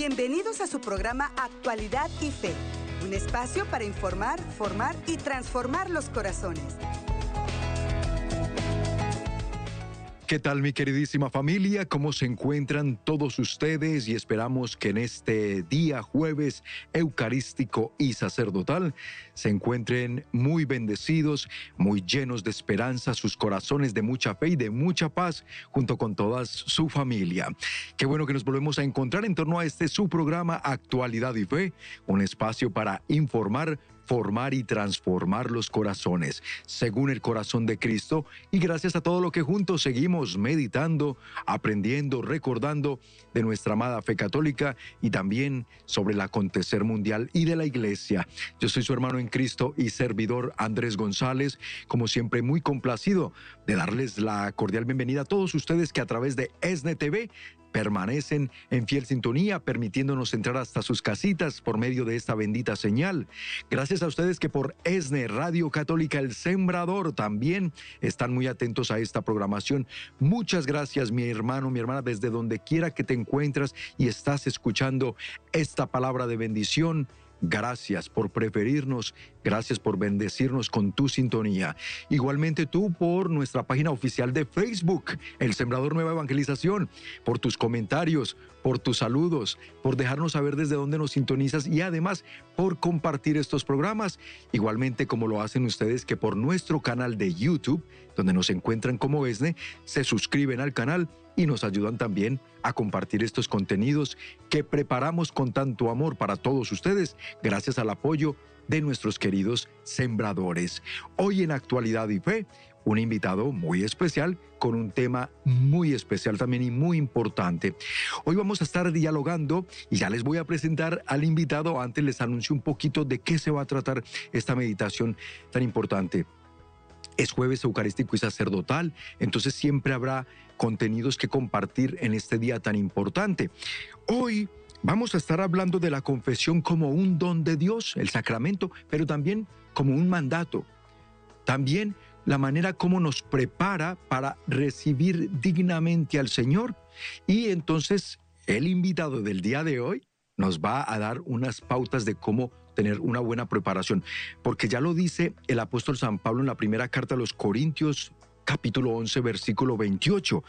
Bienvenidos a su programa Actualidad y Fe, un espacio para informar, formar y transformar los corazones. ¿Qué tal mi queridísima familia? ¿Cómo se encuentran todos ustedes? Y esperamos que en este día jueves eucarístico y sacerdotal se encuentren muy bendecidos, muy llenos de esperanza, sus corazones de mucha fe y de mucha paz junto con toda su familia. Qué bueno que nos volvemos a encontrar en torno a este su programa Actualidad y Fe, un espacio para informar formar y transformar los corazones según el corazón de Cristo y gracias a todo lo que juntos seguimos meditando, aprendiendo, recordando de nuestra amada fe católica y también sobre el acontecer mundial y de la iglesia. Yo soy su hermano en Cristo y servidor Andrés González, como siempre muy complacido de darles la cordial bienvenida a todos ustedes que a través de ESNE TV permanecen en fiel sintonía, permitiéndonos entrar hasta sus casitas por medio de esta bendita señal. Gracias a ustedes que por ESNE, Radio Católica El Sembrador, también están muy atentos a esta programación. Muchas gracias, mi hermano, mi hermana, desde donde quiera que te encuentras y estás escuchando esta palabra de bendición Gracias por preferirnos, gracias por bendecirnos con tu sintonía. Igualmente tú por nuestra página oficial de Facebook, El Sembrador Nueva Evangelización, por tus comentarios, por tus saludos, por dejarnos saber desde dónde nos sintonizas y además por compartir estos programas, igualmente como lo hacen ustedes que por nuestro canal de YouTube, donde nos encuentran como ESNE, se suscriben al canal y nos ayudan también a compartir estos contenidos que preparamos con tanto amor para todos ustedes, gracias al apoyo de nuestros queridos sembradores. Hoy en Actualidad y Fe, un invitado muy especial con un tema muy especial también y muy importante. Hoy vamos a estar dialogando y ya les voy a presentar al invitado. Antes les anuncio un poquito de qué se va a tratar esta meditación tan importante. Es jueves eucarístico y sacerdotal, entonces siempre habrá contenidos que compartir en este día tan importante. Hoy vamos a estar hablando de la confesión como un don de Dios, el sacramento, pero también como un mandato. También la manera como nos prepara para recibir dignamente al Señor. Y entonces el invitado del día de hoy nos va a dar unas pautas de cómo tener una buena preparación, porque ya lo dice el apóstol San Pablo en la primera carta a los Corintios capítulo 11 versículo 28.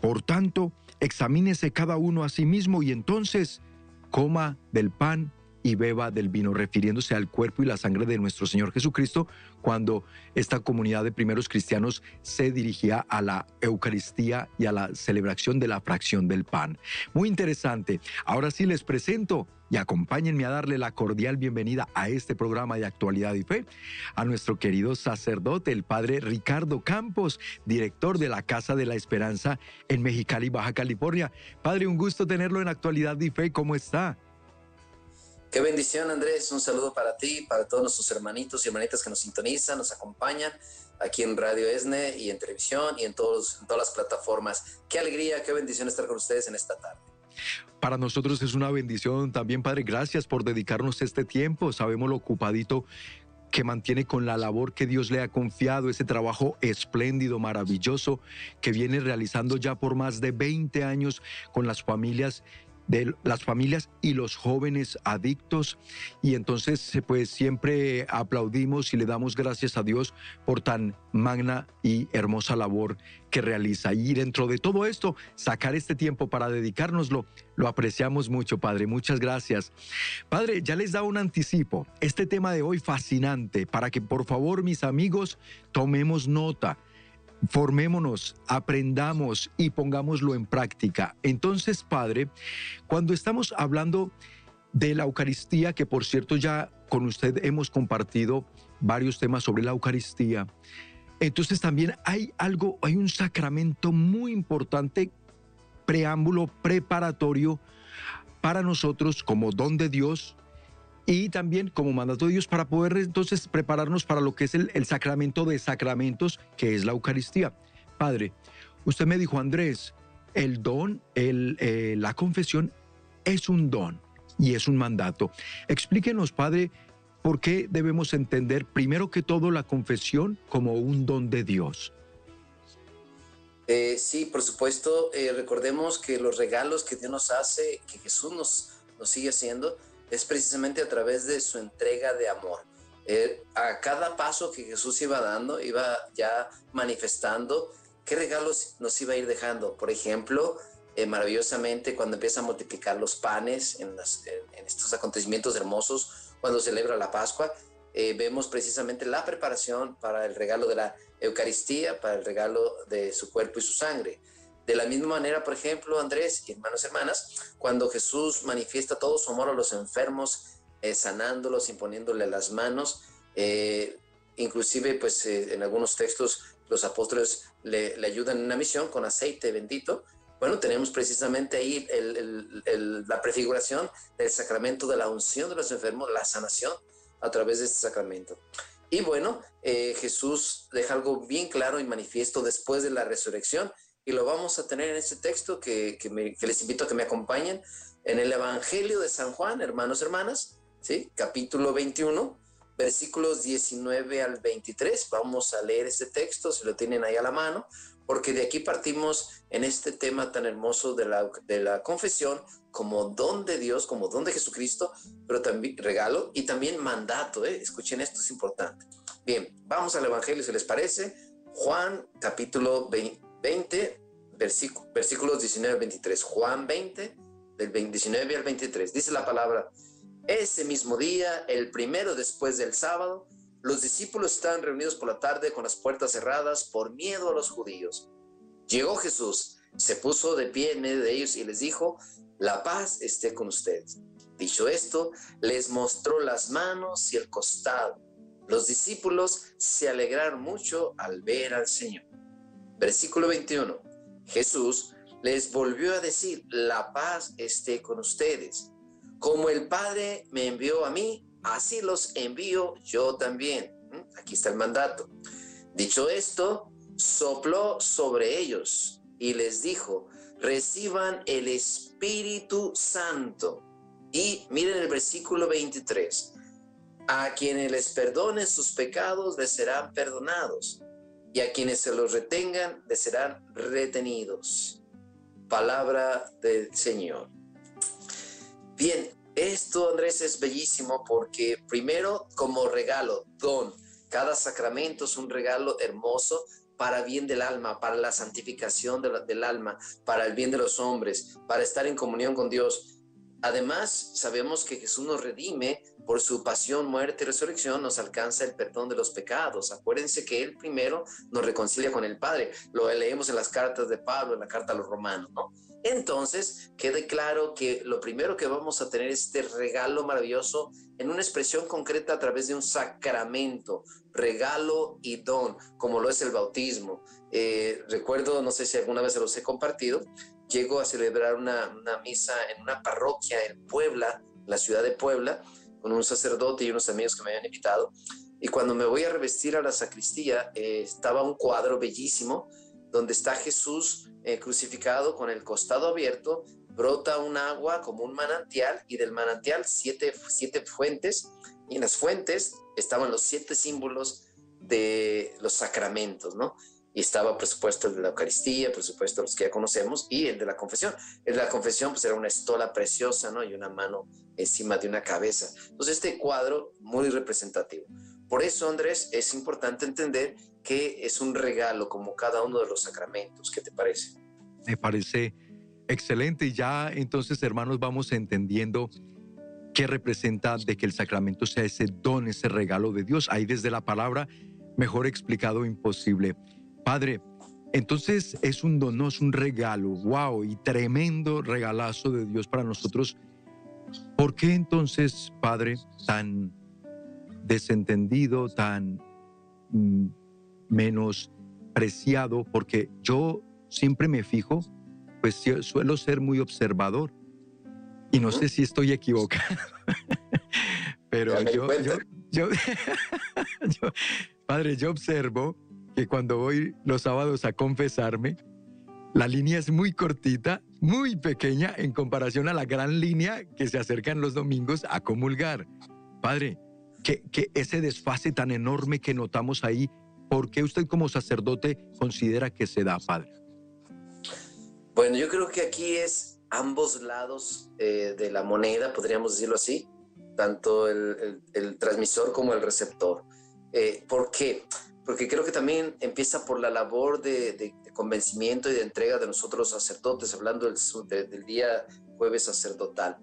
Por tanto, examínese cada uno a sí mismo y entonces coma del pan y beba del vino, refiriéndose al cuerpo y la sangre de nuestro Señor Jesucristo, cuando esta comunidad de primeros cristianos se dirigía a la Eucaristía y a la celebración de la fracción del pan. Muy interesante. Ahora sí les presento y acompáñenme a darle la cordial bienvenida a este programa de actualidad y fe a nuestro querido sacerdote, el padre Ricardo Campos, director de la Casa de la Esperanza en Mexicali, Baja California. Padre, un gusto tenerlo en actualidad y fe. ¿Cómo está? Qué bendición, Andrés. Un saludo para ti, para todos nuestros hermanitos y hermanitas que nos sintonizan, nos acompañan aquí en Radio ESNE y en televisión y en, todos, todas las plataformas. Qué alegría, qué bendición estar con ustedes en esta tarde. Para nosotros es una bendición también, Padre. Gracias por dedicarnos este tiempo. Sabemos lo ocupadito que mantiene con la labor que Dios le ha confiado, ese trabajo espléndido, maravilloso, que viene realizando ya por más de 20 años con las familias de las familias y los jóvenes adictos. Y entonces, pues siempre aplaudimos y le damos gracias a Dios por tan magna y hermosa labor que realiza. Y dentro de todo esto, sacar este tiempo para dedicárnoslo, lo apreciamos mucho, Padre. Muchas gracias. Padre, ya les da un anticipo. Este tema de hoy fascinante, para que por favor mis amigos tomemos nota formémonos, aprendamos y pongámoslo en práctica. Entonces, Padre, cuando estamos hablando de la Eucaristía, que por cierto ya con usted hemos compartido varios temas sobre la Eucaristía, entonces también hay algo, hay un sacramento muy importante, preámbulo preparatorio para nosotros como don de Dios, y también como mandato de Dios para poder entonces prepararnos para lo que es el, sacramento de sacramentos, que es la Eucaristía. Padre, usted me dijo, Andrés, el don, el, eh, la confesión es un don y es un mandato. Explíquenos, Padre, por qué debemos entender primero que todo la confesión como un don de Dios. Eh, sí, por supuesto, eh, recordemos que los regalos que Dios nos hace, que Jesús nos lo sigue haciendo, es precisamente a través de su entrega de amor. Eh, a cada paso que Jesús iba dando, iba ya manifestando qué regalos nos iba a ir dejando. Por ejemplo, eh, maravillosamente cuando empieza a multiplicar los panes en, estos acontecimientos hermosos, cuando celebra la Pascua, eh, vemos precisamente la preparación para el regalo de la Eucaristía, para el regalo de su cuerpo y su sangre. De la misma manera, por ejemplo, Andrés y hermanos hermanas, cuando Jesús manifiesta todo su amor a los enfermos, eh, sanándolos, imponiéndole las manos, eh, inclusive pues eh, en algunos textos los apóstoles le, ayudan en una misión con aceite bendito. Bueno, tenemos precisamente ahí la prefiguración del sacramento de la unción de los enfermos, la sanación a través de este sacramento. Y bueno, Jesús deja algo bien claro y manifiesto después de la resurrección, y lo vamos a tener en este texto que, les invito a que me acompañen en el Evangelio de San Juan, hermanos, hermanas, ¿sí? capítulo 21, versículos 19 al 23. Vamos a leer este texto, si lo tienen ahí a la mano, porque de aquí partimos en este tema tan hermoso de la, de la confesión como don de Dios, como don de Jesucristo, pero también regalo y también mandato. ¿eh? Escuchen esto, es importante. Bien, vamos al Evangelio, si les parece. Juan capítulo 20 20, versículos 19 al 23. Juan 20, del 19 al 23. Dice la palabra, ese mismo día, el primero después del sábado, los discípulos estaban reunidos por la tarde con las puertas cerradas por miedo a los judíos. Llegó Jesús, se puso de pie en medio de ellos y les dijo, la paz esté con ustedes. Dicho esto, les mostró las manos y el costado. Los discípulos se alegraron mucho al ver al Señor. Versículo 21. Jesús les volvió a decir, la paz esté con ustedes. Como el Padre me envió a mí, así los envío yo también. ¿Mm? Aquí está el mandato. Dicho esto, sopló sobre ellos y les dijo, reciban el Espíritu Santo. Y miren el versículo 23. A quienes les perdone sus pecados les serán perdonados y a quienes se los retengan les serán retenidos. Palabra del Señor. Bien, esto Andrés es bellísimo porque primero como regalo, don, cada sacramento es un regalo hermoso para bien del alma, para la santificación del alma, para el bien de los hombres, para estar en comunión con Dios. Además, sabemos que Jesús nos redime por su pasión, muerte y resurrección, nos alcanza el perdón de los pecados. Acuérdense que Él primero nos reconcilia con el Padre. Lo leemos en las cartas de Pablo, en la carta a los romanos, ¿no? Entonces, quede claro que lo primero que vamos a tener es este regalo maravilloso en una expresión concreta a través de un sacramento, regalo y don, como lo es el bautismo. Eh, recuerdo, no sé si alguna vez se los he compartido, llego a celebrar una, misa en una parroquia en Puebla, la ciudad de Puebla, con un sacerdote y unos amigos que me habían invitado. Y cuando me voy a revestir a la sacristía, eh, estaba un cuadro bellísimo donde está Jesús eh, crucificado con el costado abierto, brota un agua como un manantial y del manantial siete, siete fuentes y en las fuentes estaban los siete símbolos de los sacramentos, ¿no? Y estaba, por supuesto, el de la Eucaristía, por supuesto, los que ya conocemos, y el de la confesión. El de la confesión, pues era una estola preciosa, ¿no? Y una mano encima de una cabeza. Entonces, este cuadro muy representativo. Por eso, Andrés, es importante entender que es un regalo como cada uno de los sacramentos. ¿Qué te parece? Me parece excelente. Ya entonces, hermanos, vamos entendiendo qué representa de que el sacramento sea ese don, ese regalo de Dios. Ahí desde la palabra, mejor explicado, imposible. Padre, entonces es un don, es un regalo, wow, y tremendo regalazo de Dios para nosotros. ¿Por qué entonces, Padre, tan desentendido, tan mm, menospreciado? Porque yo siempre me fijo, pues suelo ser muy observador. Y no sé si estoy equivocado, pero yo, yo, Padre, yo observo que cuando voy los sábados a confesarme, la línea es muy cortita, muy pequeña en comparación a la gran línea que se acercan los domingos a comulgar. Padre, que, ese desfase tan enorme que notamos ahí, ¿por qué usted como sacerdote considera que se da, Padre? Bueno, yo creo que aquí es ambos lados eh, de la moneda, podríamos decirlo así, tanto el, transmisor como el receptor. Eh, ¿Por qué? Porque creo que también empieza por la labor de, convencimiento y de entrega de nosotros los sacerdotes, hablando del, del día jueves sacerdotal.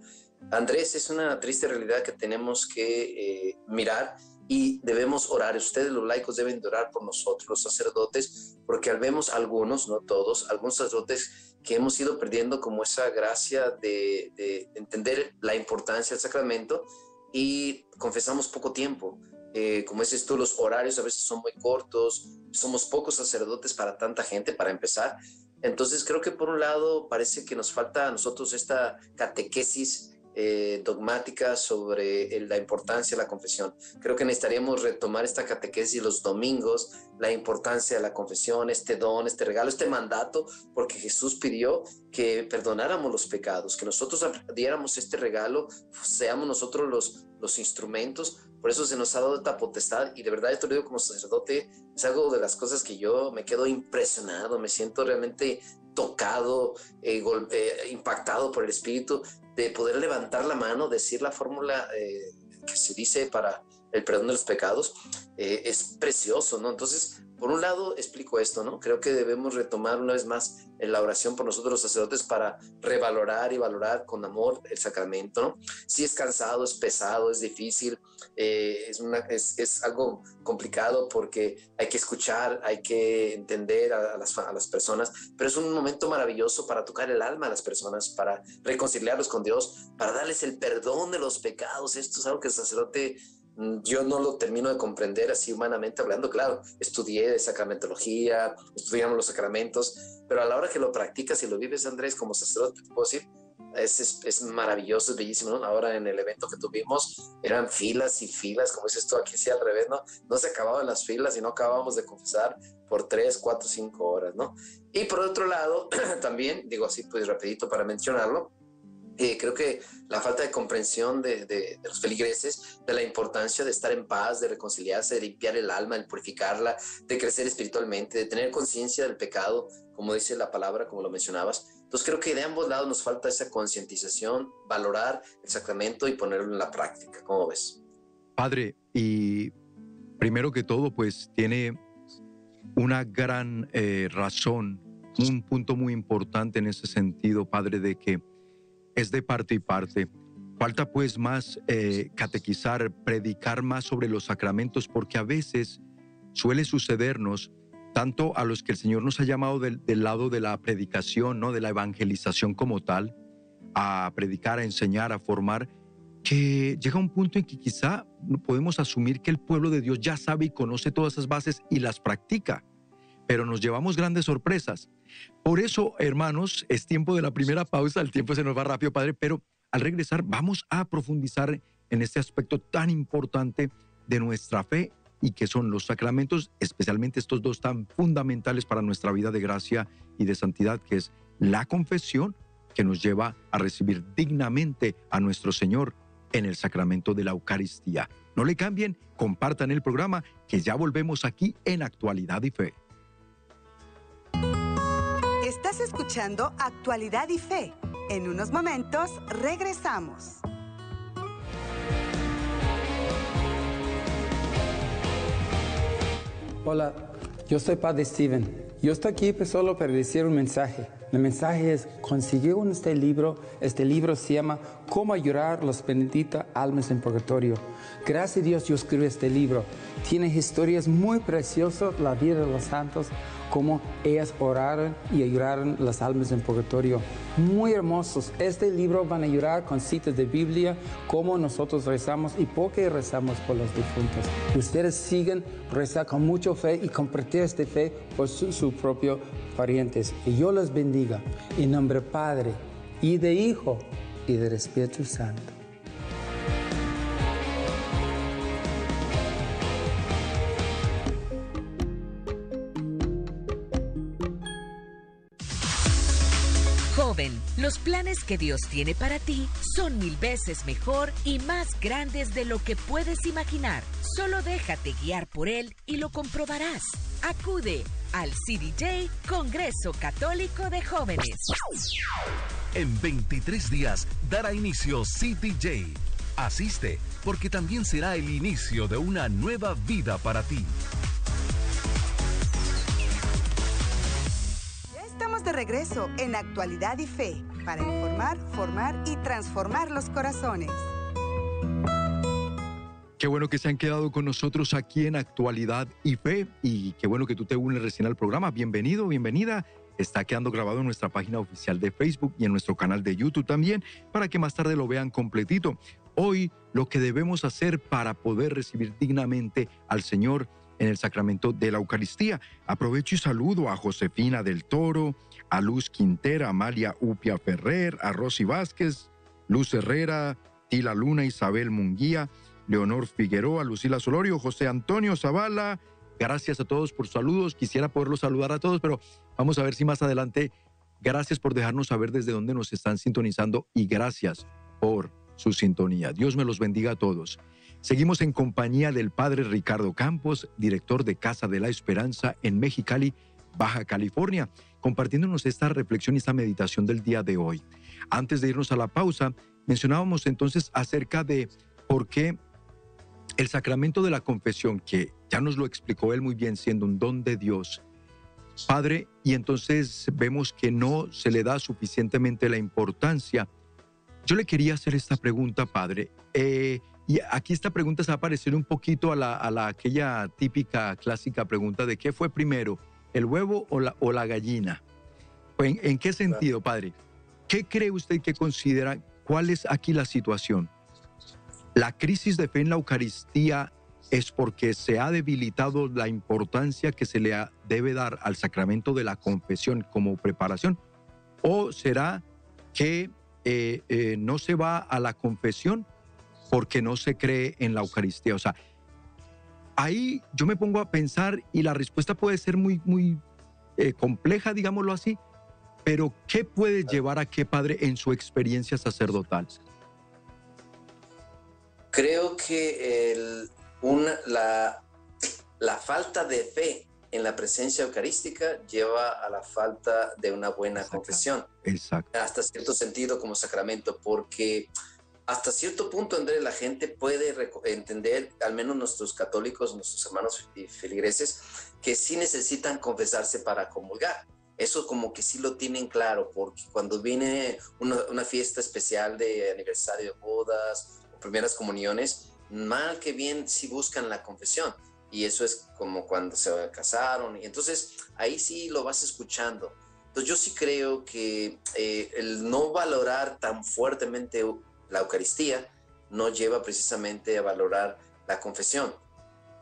Andrés, es una triste realidad que tenemos que eh, mirar y debemos orar. Ustedes los laicos deben orar por nosotros, los sacerdotes, porque al vemos algunos, no todos, algunos sacerdotes que hemos ido perdiendo como esa gracia de, entender la importancia del sacramento y confesamos poco tiempo. Eh, como dices tú, los horarios a veces son muy cortos, somos pocos sacerdotes para tanta gente, para empezar. Entonces creo que por un lado parece que nos falta a nosotros esta catequesis eh, dogmática sobre la importancia de la confesión. Creo que necesitaríamos retomar esta catequesis los domingos, la importancia de la confesión, este don, este regalo, este mandato, porque Jesús pidió que perdonáramos los pecados, que nosotros diéramos este regalo, seamos nosotros los, los instrumentos. Por eso se nos ha dado esta potestad y de verdad esto lo digo como sacerdote, es algo de las cosas que yo me quedo impresionado, me siento realmente tocado, eh, eh, impactado por el Espíritu de poder levantar la mano, decir la fórmula eh, que se dice para el perdón de los pecados, eh, es precioso, ¿no? Entonces, por un lado, explico esto, ¿no? Creo que debemos retomar una vez más la oración por nosotros los sacerdotes para revalorar y valorar con amor el sacramento, ¿no? Si es cansado, es pesado, es difícil, eh, es, una, es, es, algo complicado porque hay que escuchar, hay que entender a, las, a las personas, pero es un momento maravilloso para tocar el alma a las personas, para reconciliarlos con Dios, para darles el perdón de los pecados. Esto es algo que el sacerdote yo no lo termino de comprender así humanamente hablando. Claro, estudié sacramentología, estudiamos los sacramentos, pero a la hora que lo practicas y lo vives, Andrés, como sacerdote, te puedo decir, es, es, maravilloso, es bellísimo. ¿no? Ahora en el evento que tuvimos eran filas y filas, como dices tú, aquí sí al revés, ¿no? No se acababan las filas y no acabábamos de confesar por tres, cuatro, cinco horas, ¿no? Y por otro lado, también, digo así, pues rapidito para mencionarlo, eh, creo que la falta de comprensión de, los feligreses de la importancia de estar en paz, de reconciliarse, de limpiar el alma, de purificarla, de crecer espiritualmente, de tener conciencia del pecado, como dice la palabra, como lo mencionabas. Entonces creo que de ambos lados nos falta esa concientización, valorar el sacramento y ponerlo en la práctica. ¿Cómo ves? Padre, y primero que todo, pues tiene una gran eh, razón, un punto muy importante en ese sentido, Padre, de que es de parte y parte. Falta pues más eh, catequizar, predicar más sobre los sacramentos, porque a veces suele sucedernos, tanto a los que el Señor nos ha llamado del, lado de la predicación, ¿no? de la evangelización como tal, a predicar, a enseñar, a formar, que llega un punto en que quizá podemos asumir que el pueblo de Dios ya sabe y conoce todas esas bases y las practica, pero nos llevamos grandes sorpresas. Por eso, hermanos, es tiempo de la primera pausa, el tiempo se nos va rápido, Padre, pero al regresar vamos a profundizar en este aspecto tan importante de nuestra fe y que son los sacramentos, especialmente estos dos tan fundamentales para nuestra vida de gracia y de santidad, que es la confesión, que nos lleva a recibir dignamente a nuestro Señor en el sacramento de la Eucaristía. No le cambien, compartan el programa, que ya volvemos aquí en Actualidad y Fe. Estás escuchando Actualidad y Fe. En unos momentos regresamos. Hola, yo soy Padre Steven. Yo estoy aquí pues, solo para decir un mensaje. El mensaje es, consiguió este libro, este libro se llama Cómo ayudar las benditas almas en purgatorio. Gracias a Dios yo escribí este libro. Tiene historias muy preciosas, la vida de los santos, cómo ellas oraron y ayudaron las almas en purgatorio. Muy hermosos. Este libro van a ayudar con citas de Biblia, cómo nosotros rezamos y por qué rezamos por los difuntos. Ustedes siguen rezar con mucha fe y compartir esta fe por sus su propios parientes. Y yo les bendiga en nombre Padre y de Hijo y del Espíritu Santo. Los planes que Dios tiene para ti son mil veces mejor y más grandes de lo que puedes imaginar. Solo déjate guiar por Él y lo comprobarás. Acude al CDJ Congreso Católico de Jóvenes. En 23 días dará inicio CDJ. Asiste porque también será el inicio de una nueva vida para ti. Ya estamos de regreso en Actualidad y Fe para informar, formar y transformar los corazones. Qué bueno que se han quedado con nosotros aquí en Actualidad y Fe y qué bueno que tú te unes recién al programa. Bienvenido, bienvenida. Está quedando grabado en nuestra página oficial de Facebook y en nuestro canal de YouTube también para que más tarde lo vean completito. Hoy lo que debemos hacer para poder recibir dignamente al Señor en el sacramento de la Eucaristía. Aprovecho y saludo a Josefina del Toro, a Luz Quintera, Amalia Upia Ferrer, a Rosy Vázquez, Luz Herrera, Tila Luna, Isabel Munguía, Leonor Figueroa, Lucila Solorio, José Antonio Zavala. Gracias a todos por saludos. Quisiera poderlos saludar a todos, pero vamos a ver si más adelante. Gracias por dejarnos saber desde dónde nos están sintonizando y gracias por su sintonía. Dios me los bendiga a todos. Seguimos en compañía del Padre Ricardo Campos, director de Casa de la Esperanza en Mexicali, Baja California, compartiéndonos esta reflexión y esta meditación del día de hoy. Antes de irnos a la pausa, mencionábamos entonces acerca de por qué el sacramento de la confesión, que ya nos lo explicó él muy bien, siendo un don de Dios, Padre, y entonces vemos que no se le da suficientemente la importancia. Yo le quería hacer esta pregunta, Padre, eh, y aquí esta pregunta se va a parecer un poquito a, la, a la, aquella típica, clásica pregunta de qué fue primero, el huevo o la, o la gallina. ¿En, ¿En qué sentido, Padre? ¿Qué cree usted que considera? ¿Cuál es aquí la situación? La crisis de fe en la Eucaristía es porque se ha debilitado la importancia que se le debe dar al sacramento de la confesión como preparación, o será que eh, eh, no se va a la confesión porque no se cree en la Eucaristía. O sea, ahí yo me pongo a pensar y la respuesta puede ser muy, muy eh, compleja, digámoslo así, pero ¿qué puede llevar a qué padre en su experiencia sacerdotal? Creo que el, una, la, la falta de fe en la presencia eucarística lleva a la falta de una buena Exacto. confesión. Exacto. Hasta cierto sentido como sacramento, porque hasta cierto punto, André, la gente puede entender, al menos nuestros católicos, nuestros hermanos y feligreses, que sí necesitan confesarse para comulgar. Eso como que sí lo tienen claro, porque cuando viene una, una fiesta especial de aniversario de bodas primeras comuniones, mal que bien sí buscan la confesión. Y eso es como cuando se casaron. Y entonces ahí sí lo vas escuchando. Entonces yo sí creo que eh, el no valorar tan fuertemente la Eucaristía no lleva precisamente a valorar la confesión.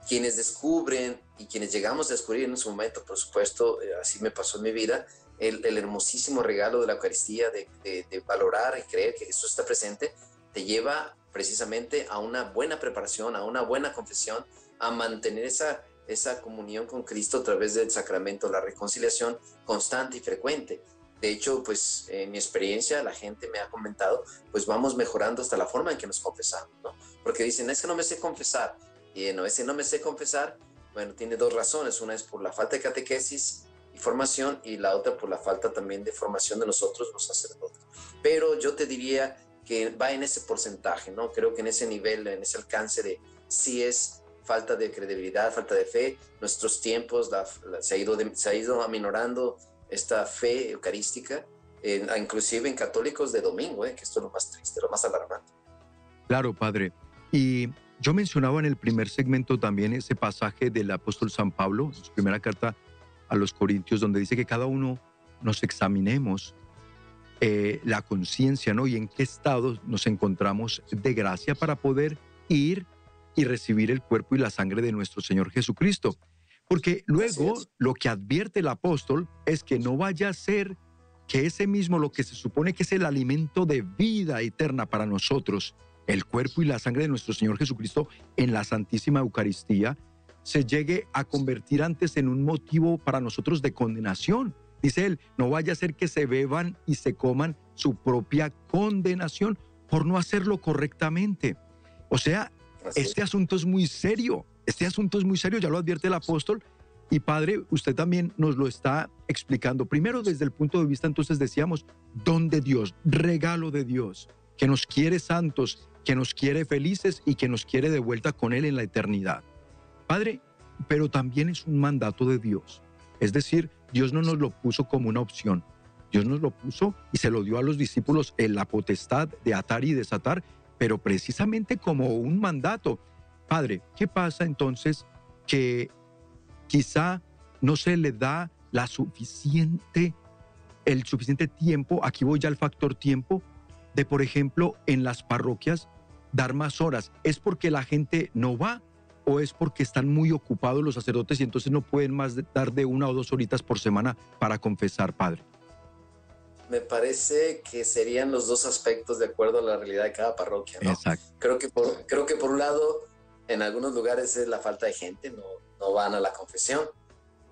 Quienes descubren y quienes llegamos a descubrir en su momento, por supuesto, eh, así me pasó en mi vida, el, el hermosísimo regalo de la Eucaristía, de, de, de, valorar y creer que Jesús está presente, te lleva precisamente a una buena preparación, a una buena confesión, a mantener esa, esa comunión con Cristo a través del sacramento, la reconciliación constante y frecuente. De hecho, pues en mi experiencia, la gente me ha comentado, pues vamos mejorando hasta la forma en que nos confesamos, ¿no? Porque dicen, es que no me sé confesar. Y no, ese no me sé confesar, bueno, tiene dos razones. Una es por la falta de catequesis y formación y la otra por la falta también de formación de nosotros, los sacerdotes. Pero yo te diría que va en ese porcentaje, ¿no? Creo que en ese nivel, en ese alcance de si es falta de credibilidad, falta de fe, nuestros tiempos la, la, se, ha ido de, se ha ido aminorando esta fe eucarística, eh, inclusive en católicos de domingo, eh, que esto es lo más triste, lo más alarmante. Claro, padre. Y yo mencionaba en el primer segmento también ese pasaje del apóstol San Pablo, su primera carta a los Corintios, donde dice que cada uno nos examinemos eh, la conciencia, ¿no? Y en qué estado nos encontramos de gracia para poder ir y recibir el cuerpo y la sangre de nuestro Señor Jesucristo. Porque luego lo que advierte el apóstol es que no vaya a ser que ese mismo, lo que se supone que es el alimento de vida eterna para nosotros, el cuerpo y la sangre de nuestro Señor Jesucristo en la Santísima Eucaristía, se llegue a convertir antes en un motivo para nosotros de condenación. Dice él, no vaya a ser que se beban y se coman su propia condenación por no hacerlo correctamente. O sea, este asunto es muy serio. Este asunto es muy serio, ya lo advierte el apóstol, Y Padre, usted también nos lo está explicando. Primero desde el punto de vista, entonces decíamos, don de Dios, regalo de Dios, que nos quiere santos, que nos quiere felices y que nos quiere de vuelta con Él en la eternidad. Padre, pero también es un mandato de Dios. Es decir, Dios no nos lo puso como una opción. Dios nos lo puso y se lo dio a los discípulos en la potestad de atar y desatar, pero precisamente como un mandato. Padre, ¿qué pasa entonces que quizá no se le da la suficiente, el suficiente tiempo, aquí voy ya al factor tiempo, de por ejemplo en las parroquias dar más horas. ¿Es porque la gente no va o es porque están muy ocupados los sacerdotes y entonces no pueden más dar de una o dos horitas por semana para confesar, Padre? Me parece que serían los dos aspectos de acuerdo a la realidad de cada parroquia. ¿no? Exacto. Creo que, por, creo que por un lado, en algunos lugares es la falta de gente, no, no van a la confesión.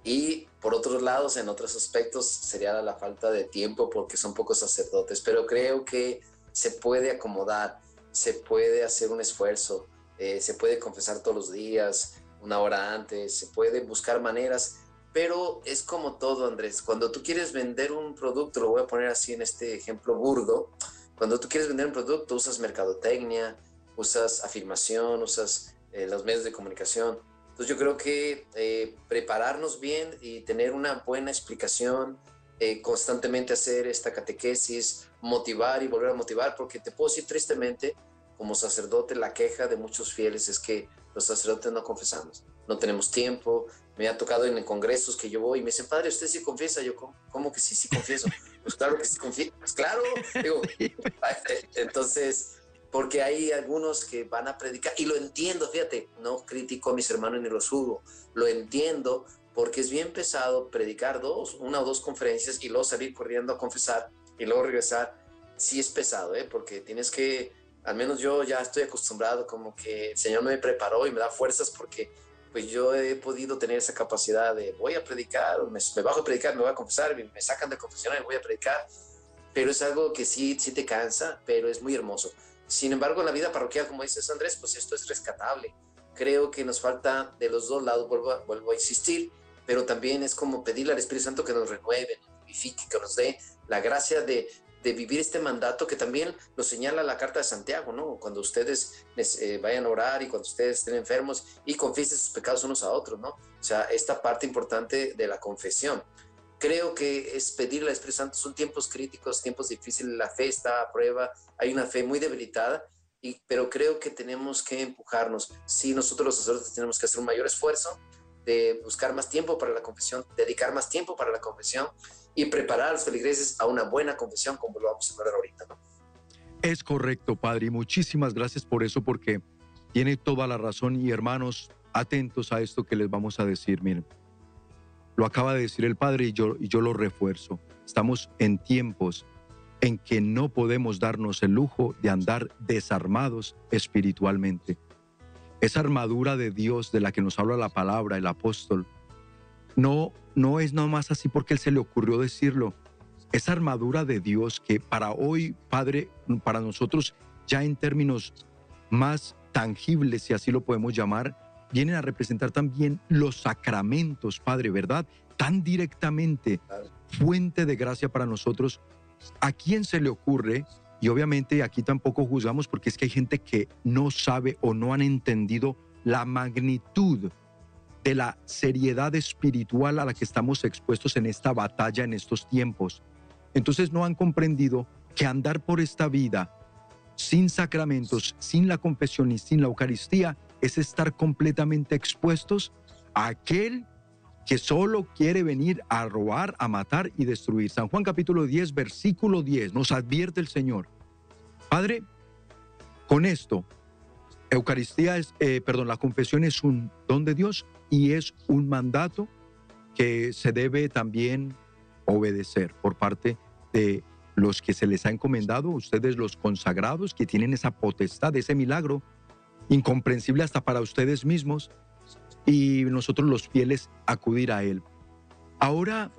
Y por otros lados, en otros aspectos, sería la falta de tiempo porque son pocos sacerdotes. Pero creo que se puede acomodar, se puede hacer un esfuerzo, eh, se puede confesar todos los días, una hora antes, se puede buscar maneras. Pero es como todo, Andrés. Cuando tú quieres vender un producto, lo voy a poner así en este ejemplo burdo, cuando tú quieres vender un producto, usas mercadotecnia, usas afirmación, usas eh, los medios de comunicación entonces yo creo que eh, prepararnos bien y tener una buena explicación, eh, constantemente hacer esta catequesis, motivar y volver a motivar, porque te puedo decir tristemente, como sacerdote, la queja de muchos fieles es que los sacerdotes no confesamos, no tenemos tiempo. Me ha tocado en congresos que yo voy y me dicen, padre, ¿usted sí confiesa? Yo, ¿cómo, cómo que sí, sí confieso? pues claro que sí confieso, pues claro. Digo, entonces, porque hay algunos que van a predicar, y lo entiendo, fíjate, no critico a mis hermanos ni los juzgo, lo entiendo porque es bien pesado predicar dos, una o dos conferencias y luego salir corriendo a confesar y luego regresar. Sí es pesado, ¿eh? porque tienes que, al menos yo ya estoy acostumbrado, como que el Señor me preparó y me da fuerzas porque pues yo he podido tener esa capacidad de voy a predicar, me, me bajo a predicar, me voy a confesar, me, me sacan de confesión y voy a predicar, pero es algo que sí, sí te cansa, pero es muy hermoso. Sin embargo, en la vida parroquial, como dices Andrés, pues esto es rescatable. Creo que nos falta de los dos lados, vuelvo a, vuelvo a insistir, pero también es como pedirle al Espíritu Santo que nos renueve, que nos dé la gracia de, de, vivir este mandato que también lo señala la carta de Santiago, ¿no? Cuando ustedes eh, vayan a orar y cuando ustedes estén enfermos y confiesen sus pecados unos a otros, ¿no? O sea, esta parte importante de la confesión creo que es pedirle al Espíritu Santo, son tiempos críticos, tiempos difíciles, la fe está a prueba, hay una fe muy debilitada, y, pero creo que tenemos que empujarnos. Sí, nosotros los sacerdotes tenemos que hacer un mayor esfuerzo de buscar más tiempo para la confesión, dedicar más tiempo para la confesión y preparar a los feligreses a una buena confesión, como lo vamos a hablar ahorita. Es correcto, Padre, y muchísimas gracias por eso, porque tiene toda la razón y hermanos, atentos a esto que les vamos a decir, miren. Lo acaba de decir el Padre y yo, y yo lo refuerzo. Estamos en tiempos en que no podemos darnos el lujo de andar desarmados espiritualmente. Esa armadura de Dios de la que nos habla la palabra, el apóstol, no, no es nomás así porque él se le ocurrió decirlo. Esa armadura de Dios que para hoy, Padre, para nosotros ya en términos más tangibles, si así lo podemos llamar, vienen a representar también los sacramentos, Padre, ¿verdad? Tan directamente, fuente de gracia para nosotros. ¿A quién se le ocurre? Y obviamente aquí tampoco juzgamos porque es que hay gente que no sabe o no han entendido la magnitud de la seriedad espiritual a la que estamos expuestos en esta batalla en estos tiempos. Entonces no han comprendido que andar por esta vida sin sacramentos, sin la confesión y sin la Eucaristía es estar completamente expuestos a aquel que solo quiere venir a robar, a matar y destruir. San Juan capítulo 10, versículo 10, nos advierte el Señor. Padre, con esto, Eucaristía es, eh, perdón, la confesión es un don de Dios y es un mandato que se debe también obedecer por parte de los que se les ha encomendado, ustedes los consagrados que tienen esa potestad, ese milagro incomprensible hasta para ustedes mismos y nosotros los fieles acudir a Él. Ahora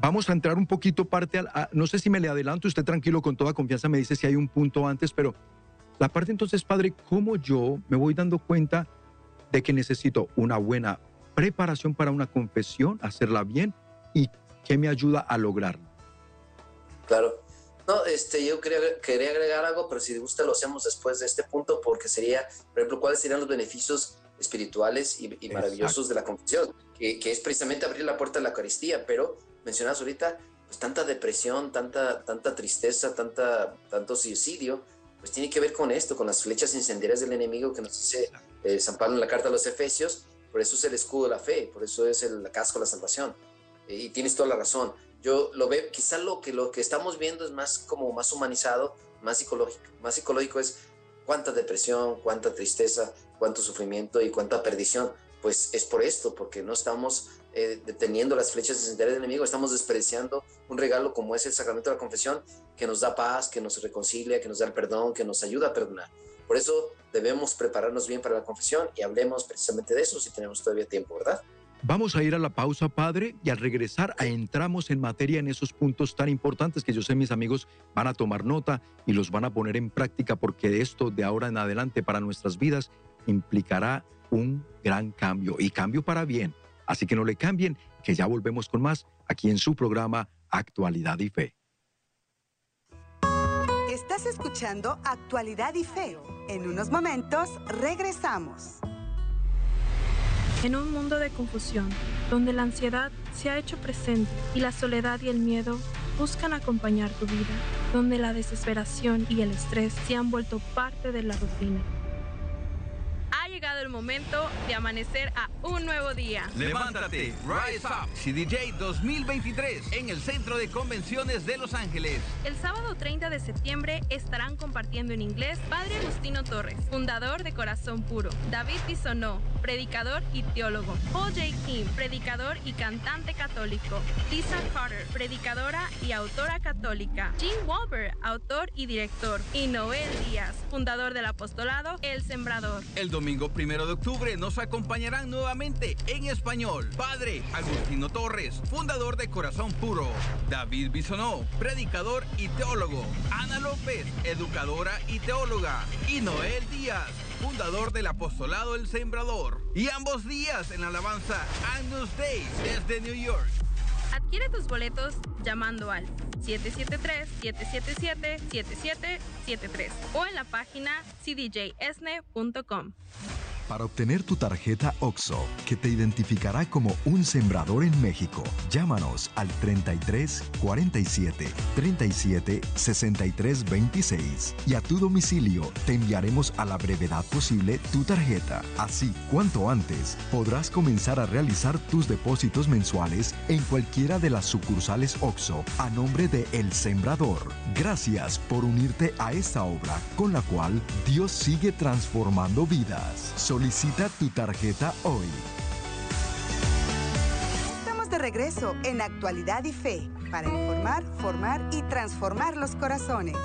vamos a entrar un poquito parte, a, no sé si me le adelanto, usted tranquilo, con toda confianza me dice si hay un punto antes, pero la parte entonces, Padre, ¿cómo yo me voy dando cuenta de que necesito una buena preparación para una confesión, hacerla bien y qué me ayuda a lograrla. Claro. No, este, yo quería, quería agregar algo, pero si te gusta lo hacemos después de este punto, porque sería, por ejemplo, cuáles serían los beneficios espirituales y, maravillosos de la confesión, que, que, es precisamente abrir la puerta de la Eucaristía, pero mencionas ahorita, pues tanta depresión, tanta, tanta tristeza, tanta, tanto suicidio, pues tiene que ver con esto, con las flechas incendiarias del enemigo que nos dice eh, San Pablo en la carta a los Efesios, por eso es el escudo de la fe, por eso es el casco de la salvación. y tienes toda la razón yo lo veo, quizá lo que, lo que estamos viendo es más como más humanizado, más psicológico, más psicológico es cuánta depresión, cuánta tristeza, cuánto sufrimiento y cuánta perdición. Pues es por esto, porque no estamos eh, deteniendo las flechas incendiarias del enemigo, estamos despreciando un regalo como es el sacramento de la confesión, que nos da paz, que nos reconcilia, que nos da el perdón, que nos ayuda a perdonar. Por eso debemos prepararnos bien para la confesión y hablemos precisamente de eso si tenemos todavía tiempo, ¿verdad? Vamos a ir a la pausa, padre, y al regresar entramos en materia en esos puntos tan importantes que yo sé mis amigos van a tomar nota y los van a poner en práctica porque esto de ahora en adelante para nuestras vidas implicará un gran cambio y cambio para bien. Así que no le cambien, que ya volvemos con más aquí en su programa Actualidad y Fe. Estás escuchando Actualidad y Fe. En unos momentos regresamos. En un mundo de confusión, donde la ansiedad se ha hecho presente y la soledad y el miedo buscan acompañar tu vida, donde la desesperación y el estrés se han vuelto parte de la rutina llegado el momento de amanecer a un nuevo día. Levántate, Rise Up, CDJ 2023 en el Centro de Convenciones de Los Ángeles. El sábado 30 de septiembre estarán compartiendo en inglés Padre Agustino Torres, fundador de Corazón Puro, David Bisonó, predicador y teólogo, Paul J. Kim, predicador y cantante católico, Lisa Carter, predicadora y autora católica, Jim Walber, autor y director, y Noel Díaz, fundador del apostolado El Sembrador. El domingo primero de octubre nos acompañarán nuevamente en español. Padre Agustino Torres, fundador de Corazón Puro. David Bisonó, predicador y teólogo. Ana López, educadora y teóloga. Y Noel Díaz, fundador del apostolado El Sembrador. Y ambos días en alabanza Agnus Day desde New York. Adquiere tus boletos llamando al 773-777-7773 o en la página cdjesne.com para obtener tu tarjeta OXO, que te identificará como un sembrador en México. Llámanos al 33 47 37 63 26 y a tu domicilio te enviaremos a la brevedad posible tu tarjeta. Así, cuanto antes, podrás comenzar a realizar tus depósitos mensuales en cualquiera de las sucursales OXO a nombre de El Sembrador. Gracias por unirte a esta obra con la cual Dios sigue transformando vidas. Solicita tu tarjeta hoy. Estamos de regreso en Actualidad y Fe para informar, formar y transformar los corazones.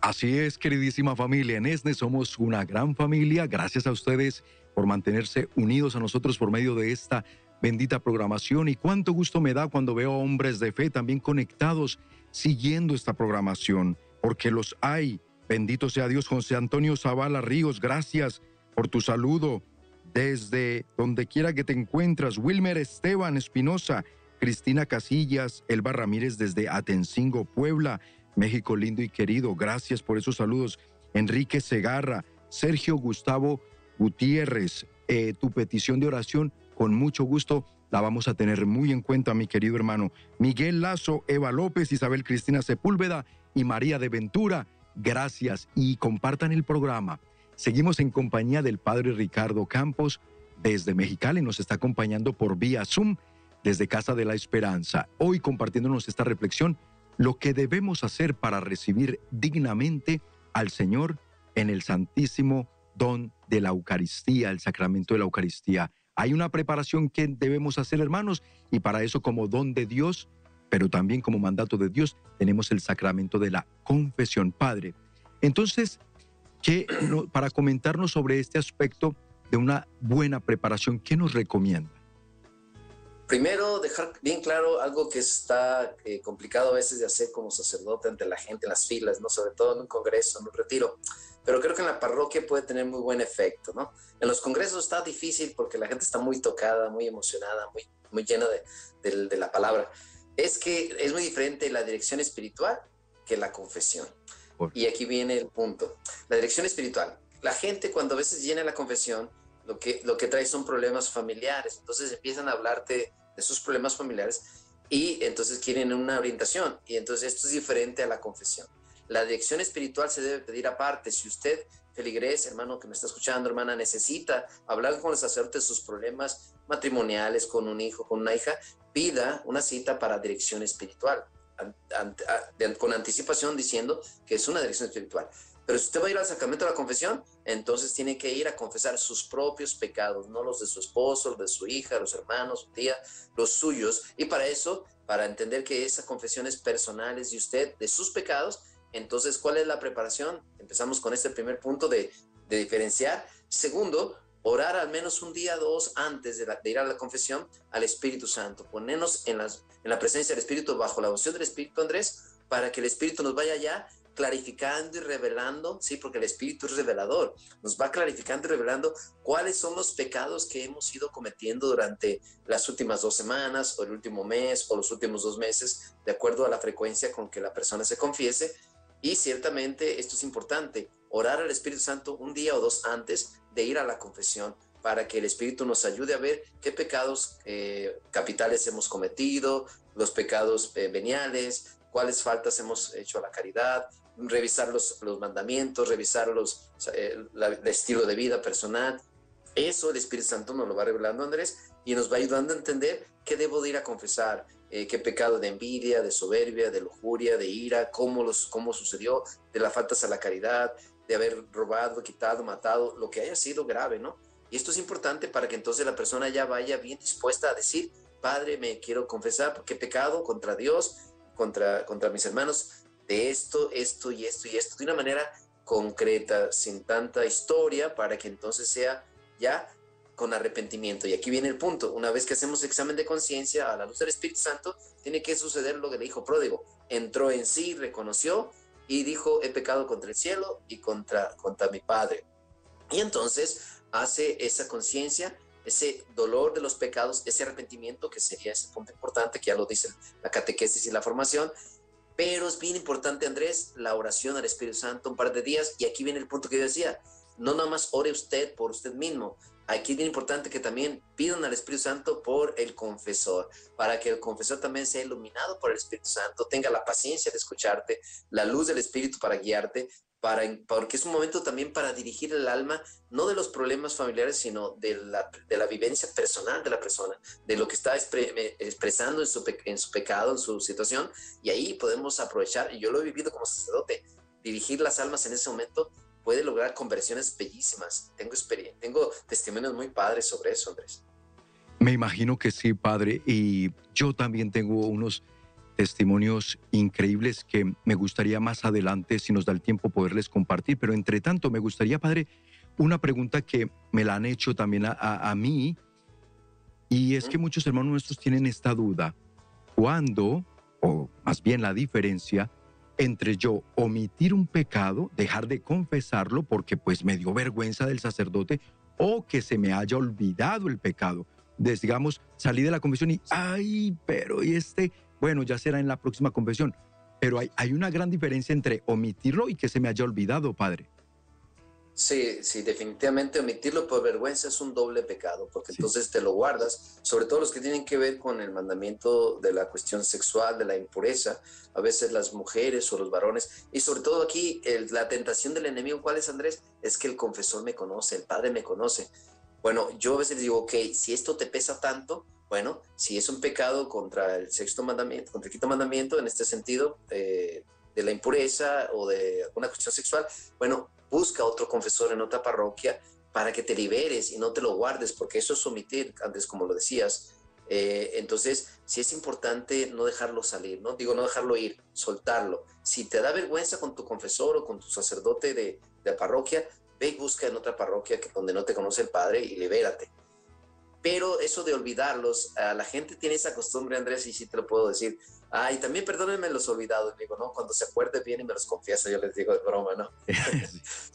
Así es, queridísima familia. En ESNE somos una gran familia. Gracias a ustedes por mantenerse unidos a nosotros por medio de esta bendita programación. Y cuánto gusto me da cuando veo hombres de fe también conectados siguiendo esta programación, porque los hay Bendito sea Dios, José Antonio Zavala Ríos, gracias por tu saludo. Desde donde quiera que te encuentras, Wilmer Esteban Espinosa, Cristina Casillas, Elba Ramírez desde Atencingo, Puebla, México lindo y querido, gracias por esos saludos. Enrique Segarra, Sergio Gustavo Gutiérrez, eh, tu petición de oración, con mucho gusto la vamos a tener muy en cuenta, mi querido hermano. Miguel Lazo, Eva López, Isabel Cristina Sepúlveda y María de Ventura gracias y compartan el programa. Seguimos en compañía del padre Ricardo Campos desde Mexicali, nos está acompañando por vía Zoom desde Casa de la Esperanza. Hoy compartiéndonos esta reflexión, lo que debemos hacer para recibir dignamente al Señor en el santísimo don de la Eucaristía, el sacramento de la Eucaristía. Hay una preparación que debemos hacer, hermanos, y para eso como don de Dios pero también como mandato de Dios tenemos el sacramento de la confesión, Padre. Entonces, ¿qué, para comentarnos sobre este aspecto de una buena preparación, ¿qué nos recomienda? Primero, dejar bien claro algo que está eh, complicado a veces de hacer como sacerdote ante la gente en las filas, ¿no? sobre todo en un congreso, en un retiro. pero creo que en la parroquia puede tener muy buen efecto, ¿no? En los congresos está difícil porque la gente está muy tocada, muy emocionada, muy, muy llena de, de la palabra. Es que es muy diferente la dirección espiritual que la confesión. Y aquí viene el punto. La dirección espiritual. La gente cuando a veces llena la confesión, lo que, lo que trae son problemas familiares. Entonces empiezan a hablarte de sus problemas familiares y entonces quieren una orientación. Y entonces esto es diferente a la confesión. La dirección espiritual se debe pedir aparte. Si usted, feligrés, hermano que me está escuchando, hermana, necesita hablar con el sacerdote de sus problemas matrimoniales, con un hijo, con una hija, una cita para dirección espiritual con anticipación diciendo que es una dirección espiritual. Pero si usted va a ir al sacramento de la confesión, entonces tiene que ir a confesar sus propios pecados, no los de su esposo, los de su hija, los hermanos, su tía, los suyos. Y para eso, para entender que esa confesión es personal, es de usted, de sus pecados, entonces, ¿cuál es la preparación? Empezamos con este primer punto de, de diferenciar. Segundo, orar al menos un día, dos antes de, ir a la confesión al Espíritu Santo, ponernos en, las, en la presencia del Espíritu, bajo la unción del Espíritu Andrés, para que el Espíritu nos vaya ya clarificando y revelando, sí, porque el Espíritu es revelador, nos va clarificando y revelando cuáles son los pecados que hemos ido cometiendo durante las últimas dos semanas o el último mes o los últimos dos meses, de acuerdo a la frecuencia con que la persona se confiese. Y ciertamente esto es importante, orar al Espíritu Santo un día o dos antes de ir a la confesión para que el Espíritu nos ayude a ver qué pecados eh, capitales hemos cometido, los pecados eh, veniales, cuáles faltas hemos hecho a la caridad, revisar los, los mandamientos, revisar los, eh, el estilo de vida personal. Eso el Espíritu Santo nos lo va revelando, Andrés, y nos va ayudando a entender qué debo de ir a confesar, qué pecado de envidia, de soberbia, de lujuria, de ira, cómo, los, cómo sucedió, de las faltas a la caridad, de haber robado, quitado, matado, lo que haya sido grave, ¿no? Y esto es importante para que entonces la persona ya vaya bien dispuesta a decir, Padre, me quiero confesar porque he pecado contra Dios, contra, contra mis hermanos, de esto, esto y esto y esto, de una manera concreta, sin tanta historia, para que entonces sea ya con arrepentimiento. Y aquí viene el punto, una vez que hacemos examen de conciencia a la luz del Espíritu Santo, tiene que suceder lo que le dijo pródigo, entró en sí, reconoció y dijo, he pecado contra el cielo y contra, contra mi Padre. Y entonces hace esa conciencia, ese dolor de los pecados, ese arrepentimiento, que sería ese punto importante, que ya lo dice la catequesis y la formación. Pero es bien importante, Andrés, la oración al Espíritu Santo un par de días. Y aquí viene el punto que yo decía, no nada más ore usted por usted mismo, aquí es bien importante que también pidan al Espíritu Santo por el confesor, para que el confesor también sea iluminado por el Espíritu Santo, tenga la paciencia de escucharte, la luz del Espíritu para guiarte, para, porque es un momento también para dirigir el alma, no de los problemas familiares, sino de la, de la vivencia personal de la persona, de lo que está expresando en su, en su pecado, en su situación, y ahí podemos aprovechar, y yo lo he vivido como sacerdote, dirigir las almas en ese momento puede lograr conversiones bellísimas. Tengo, tengo testimonios muy padres sobre eso, Andrés. Me imagino que sí, padre. Y yo también tengo unos testimonios increíbles que me gustaría más adelante, si nos da el tiempo, poderles compartir. Pero entre tanto, me gustaría, padre, una pregunta que me la han hecho también a, a mí. Y es que muchos hermanos nuestros tienen esta duda. ¿Cuándo, o más bien la diferencia, entre yo omitir un pecado, dejar de confesarlo porque pues me dio vergüenza del sacerdote o que se me haya olvidado el pecado. digamos, salí de la confesión y, ay, pero y este, bueno, ya será en la próxima confesión. Pero hay, hay una gran diferencia entre omitirlo y que se me haya olvidado, Padre. Sí, sí, definitivamente omitirlo por vergüenza es un doble pecado, porque entonces te lo guardas, sobre todo los que tienen que ver con el mandamiento de la cuestión sexual, de la impureza, a veces las mujeres o los varones, y sobre todo aquí la tentación del enemigo, ¿cuál es Andrés? Es que el confesor me conoce, el Padre me conoce. Bueno, yo a veces digo, ok, si esto te pesa tanto, bueno, si es un pecado contra el sexto mandamiento, contra el quinto mandamiento, en este sentido, eh, de la impureza o de alguna cuestión sexual, bueno, busca otro confesor en otra parroquia para que te liberes y no te lo guardes, porque eso es omitir, antes como lo decías. Eh, entonces, sí es importante no dejarlo salir, ¿no? Digo, no dejarlo ir, soltarlo. Si te da vergüenza con tu confesor o con tu sacerdote de, de parroquia, ve y busca en otra parroquia que, donde no te conoce el Padre y libérate. Pero eso de olvidarlos, a la gente tiene esa costumbre, Andrés, y sí te lo puedo decir, Ay, también perdónenme los olvidados, digo, ¿no? Cuando se acuerde bien y me los confiesa, yo les digo de broma, ¿no?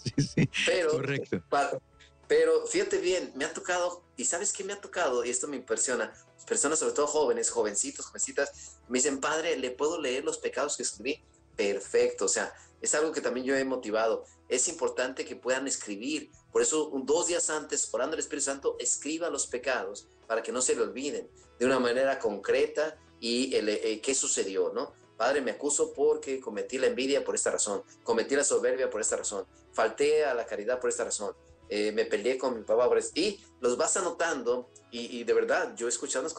sí, sí, pero, correcto. pero fíjate bien, me ha tocado, y sabes qué me ha tocado, y esto me impresiona, personas, sobre todo jóvenes, jovencitos, jovencitas, me dicen, padre, ¿le puedo leer los pecados que escribí? Perfecto, o sea, es algo que también yo he motivado. Es importante que puedan escribir. Por eso, dos días antes, orando al Espíritu Santo, escriba los pecados para que no se le olviden de una manera concreta y eh, qué sucedió, ¿no? Padre, me acuso porque cometí la envidia por esta razón, cometí la soberbia por esta razón, falté a la caridad por esta razón, eh, me peleé con mi papá por. Y los vas anotando y, de verdad, yo he escuchado unas,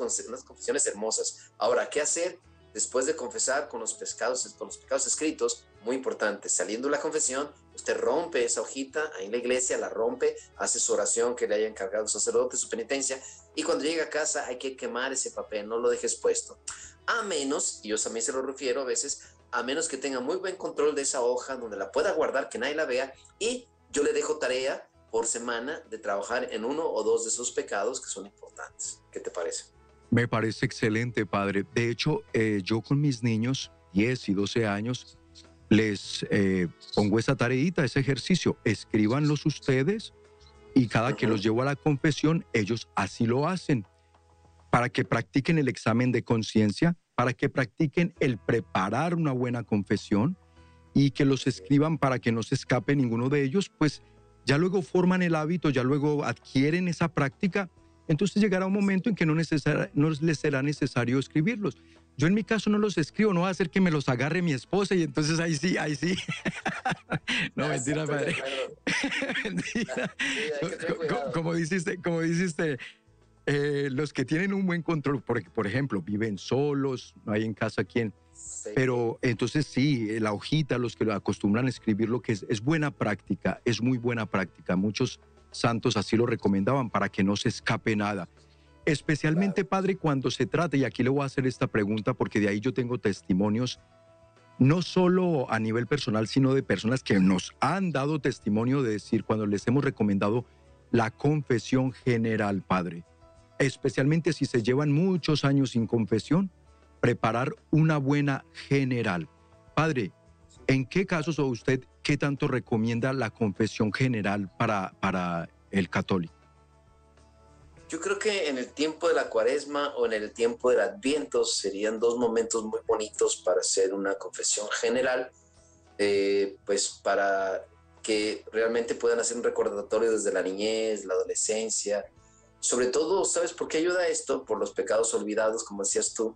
confesiones hermosas. Ahora, ¿qué hacer? después de confesar con los pecados, escritos, muy importante, saliendo la confesión, usted rompe esa hojita ahí en la iglesia, la rompe, hace su oración que le haya encargado el sacerdote, su penitencia, y cuando llega a casa hay que quemar ese papel, no lo dejes puesto. A menos, y yo también se lo refiero a veces, a menos que tenga muy buen control de esa hoja, donde la pueda guardar, que nadie la vea, y yo le dejo tarea por semana de trabajar en uno o dos de esos pecados que son importantes. ¿Qué te parece? Me parece excelente, padre. De hecho, eh, yo con mis niños, 10 y 12 años, les eh, pongo esa tareita, ese ejercicio. Escríbanlos ustedes y cada que los llevo a la confesión, ellos así lo hacen. Para que practiquen el examen de conciencia, para que practiquen el preparar una buena confesión y que los escriban para que no se escape ninguno de ellos, pues ya luego forman el hábito, ya luego adquieren esa práctica entonces llegará un momento en que no, no les será necesario escribirlos. Yo en mi caso no los escribo, no va a hacer que me los agarre mi esposa y entonces ahí sí, ahí sí. no, mentira, padre. como dijiste, como dijiste, eh, los que tienen un buen control, porque por ejemplo viven solos, no hay en casa quien. Pero entonces sí, la hojita, los que lo acostumbran a escribir lo que es, es buena práctica, es muy buena práctica. Muchos santos así lo recomendaban para que no se escape nada. Especialmente, Padre, cuando se trata, y aquí le voy a hacer esta pregunta porque de ahí yo tengo testimonios, no solo a nivel personal, sino de personas que nos han dado testimonio de decir cuando les hemos recomendado la confesión general, Padre. Especialmente si se llevan muchos años sin confesión, preparar una buena general. Padre, ¿En qué casos o usted qué tanto recomienda la confesión general para, para el católico? Yo creo que en el tiempo de la cuaresma o en el tiempo del adviento serían dos momentos muy bonitos para hacer una confesión general, eh, pues para que realmente puedan hacer un recordatorio desde la niñez, la adolescencia. Sobre todo, ¿sabes por qué ayuda esto? Por los pecados olvidados, como decías tú.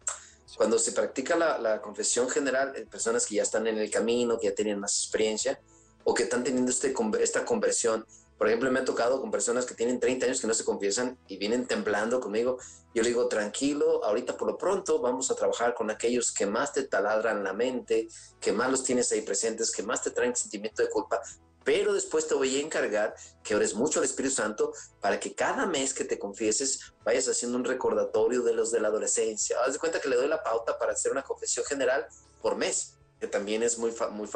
Cuando se practica la, confesión general, en personas que ya están en el camino, que ya tienen más experiencia o que están teniendo este, esta conversión. Por ejemplo, me ha tocado con personas que tienen 30 años que no se confiesan y vienen temblando conmigo. Yo le digo, tranquilo, ahorita por lo pronto vamos a trabajar con aquellos que más te taladran la mente, que más los tienes ahí presentes, que más te traen sentimiento de culpa, pero después te voy a encargar que ores mucho al Espíritu Santo para que cada mes que te confieses vayas haciendo un recordatorio de los de la adolescencia. Haz de cuenta que le doy la pauta para hacer una confesión general por mes, que también es muy, muy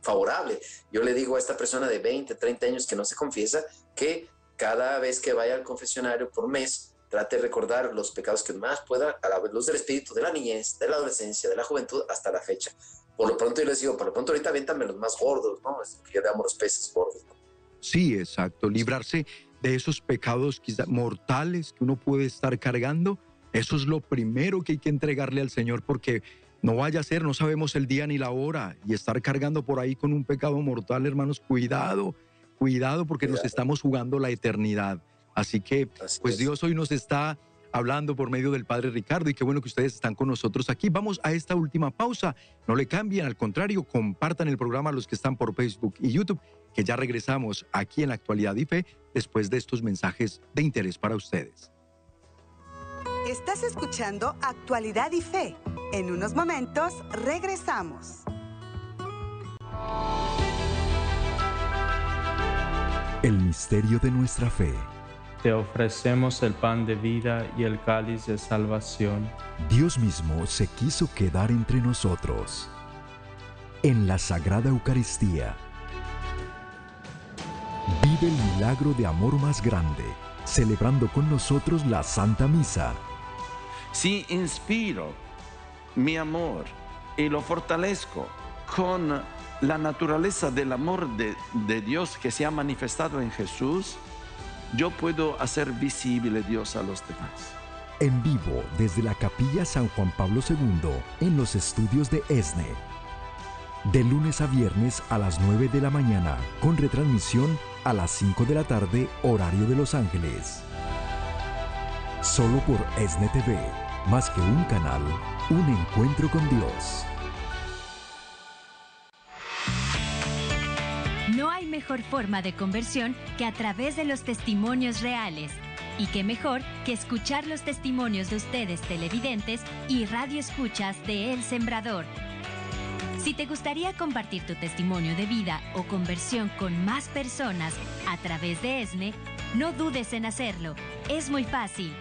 favorable. Yo le digo a esta persona de 20, 30 años que no se confiesa que cada vez que vaya al confesionario por mes, trate de recordar los pecados que más pueda a la luz del espíritu de la niñez, de la adolescencia, de la juventud hasta la fecha por lo pronto yo les digo, por lo pronto ahorita aviéntame los más gordos, ¿no? Es que damos los peces gordos. Sí, exacto. Librarse de esos pecados quizá mortales que uno puede estar cargando, eso es lo primero que hay que entregarle al Señor porque no vaya a ser, no sabemos el día ni la hora y estar cargando por ahí con un pecado mortal, hermanos, cuidado, cuidado porque nos estamos jugando la eternidad. Así que, pues Dios hoy nos está hablando por medio del Padre Ricardo y qué bueno que ustedes están con nosotros aquí. Vamos a esta última pausa. No le cambien, al contrario, compartan el programa a los que están por Facebook y YouTube, que ya regresamos aquí en la actualidad y fe después de estos mensajes de interés para ustedes. Estás escuchando Actualidad y Fe. En unos momentos regresamos. El misterio de nuestra fe te ofrecemos el pan de vida y el cáliz de salvación. Dios mismo se quiso quedar entre nosotros. En la Sagrada Eucaristía, vive el milagro de amor más grande, celebrando con nosotros la Santa Misa. Si inspiro mi amor y lo fortalezco con la naturaleza del amor de, Dios que se ha manifestado en Jesús, yo puedo hacer visible Dios a los demás. En vivo desde la Capilla San Juan Pablo II en los estudios de ESNE. De lunes a viernes a las 9 de la mañana, con retransmisión a las 5 de la tarde, horario de Los Ángeles. Solo por ESNE TV, más que un canal, un encuentro con Dios. No hay mejor forma de conversión que a través de los testimonios reales. Y qué mejor que escuchar los testimonios de ustedes televidentes y radio escuchas de El Sembrador. Si te gustaría compartir tu testimonio de vida o conversión con más personas a través de ESNE, no dudes en hacerlo. Es muy fácil.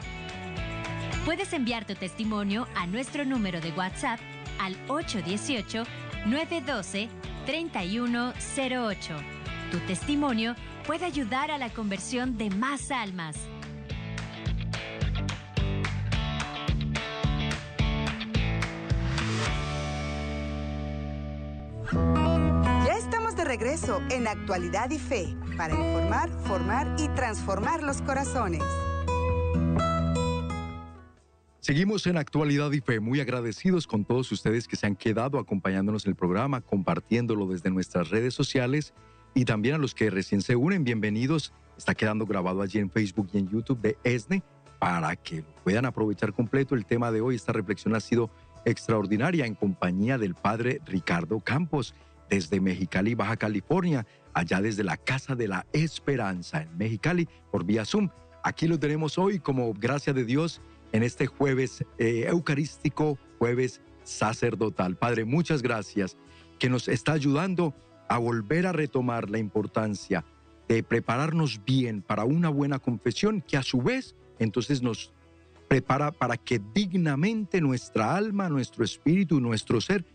Puedes enviar tu testimonio a nuestro número de WhatsApp al 818-912-3108. Tu testimonio puede ayudar a la conversión de más almas. Ya estamos de regreso en Actualidad y Fe para informar, formar y transformar los corazones. Seguimos en Actualidad y Fe, muy agradecidos con todos ustedes que se han quedado acompañándonos en el programa, compartiéndolo desde nuestras redes sociales y también a los que recién se unen, bienvenidos. Está quedando grabado allí en Facebook y en YouTube de ESNE para que lo puedan aprovechar completo. El tema de hoy, esta reflexión ha sido extraordinaria en compañía del padre Ricardo Campos desde Mexicali, Baja California, allá desde la Casa de la Esperanza en Mexicali por vía Zoom. Aquí lo tenemos hoy como gracia de Dios en este jueves eh, eucarístico, jueves sacerdotal. Padre, muchas gracias que nos está ayudando a volver a retomar la importancia de prepararnos bien para una buena confesión que a su vez entonces nos prepara para que dignamente nuestra alma, nuestro espíritu, nuestro ser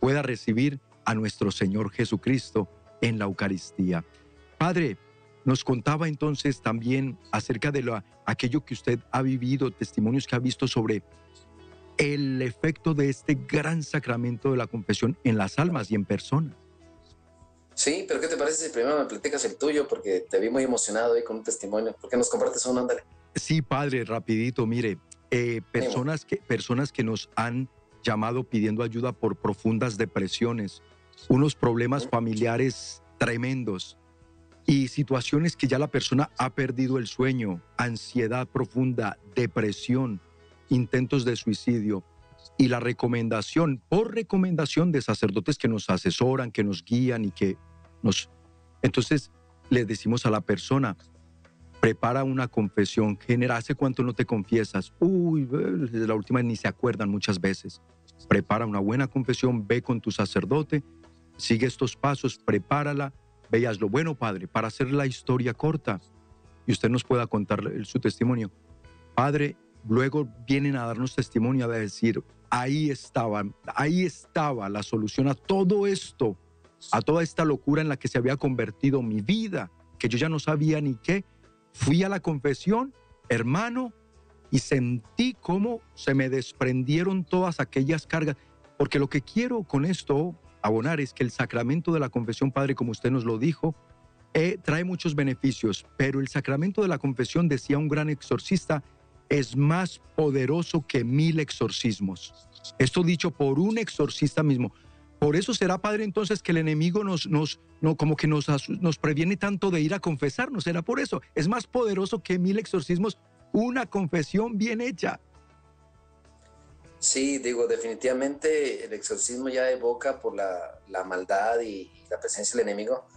pueda recibir a nuestro Señor Jesucristo en la Eucaristía. Padre, nos contaba entonces también acerca de lo, aquello que usted ha vivido, testimonios que ha visto sobre el efecto de este gran sacramento de la confesión en las almas y en personas. Sí, pero ¿qué te parece si primero me platicas el tuyo? Porque te vi muy emocionado ahí con un testimonio. ¿Por qué nos compartes uno? Ándale. Sí, padre, rapidito, mire, eh, personas, que, personas que nos han llamado pidiendo ayuda por profundas depresiones, unos problemas familiares tremendos y situaciones que ya la persona ha perdido el sueño, ansiedad profunda, depresión, intentos de suicidio y la recomendación, por recomendación de sacerdotes que nos asesoran, que nos guían y que nos... Entonces le decimos a la persona, prepara una confesión general. ¿Hace cuánto no te confiesas? Uy, la última ni se acuerdan muchas veces. Prepara una buena confesión, ve con tu sacerdote, sigue estos pasos, prepárala, veas lo bueno, Padre, para hacer la historia corta y usted nos pueda contar su testimonio. Padre, luego vienen a darnos testimonio, a decir, ahí estaba, ahí estaba la solución a todo esto, a toda esta locura en la que se había convertido mi vida, que yo ya no sabía ni qué, Fui a la confesión, hermano, y sentí cómo se me desprendieron todas aquellas cargas, porque lo que quiero con esto abonar es que el sacramento de la confesión, Padre, como usted nos lo dijo, eh, trae muchos beneficios, pero el sacramento de la confesión, decía un gran exorcista, es más poderoso que mil exorcismos. Esto dicho por un exorcista mismo. Por eso será, Padre, entonces que el enemigo nos, nos, no, como que nos, nos previene tanto de ir a confesarnos. Será por eso. Es más poderoso que mil exorcismos una confesión bien hecha. Sí, digo, definitivamente el exorcismo ya evoca por la, la maldad y, la presencia del enemigo,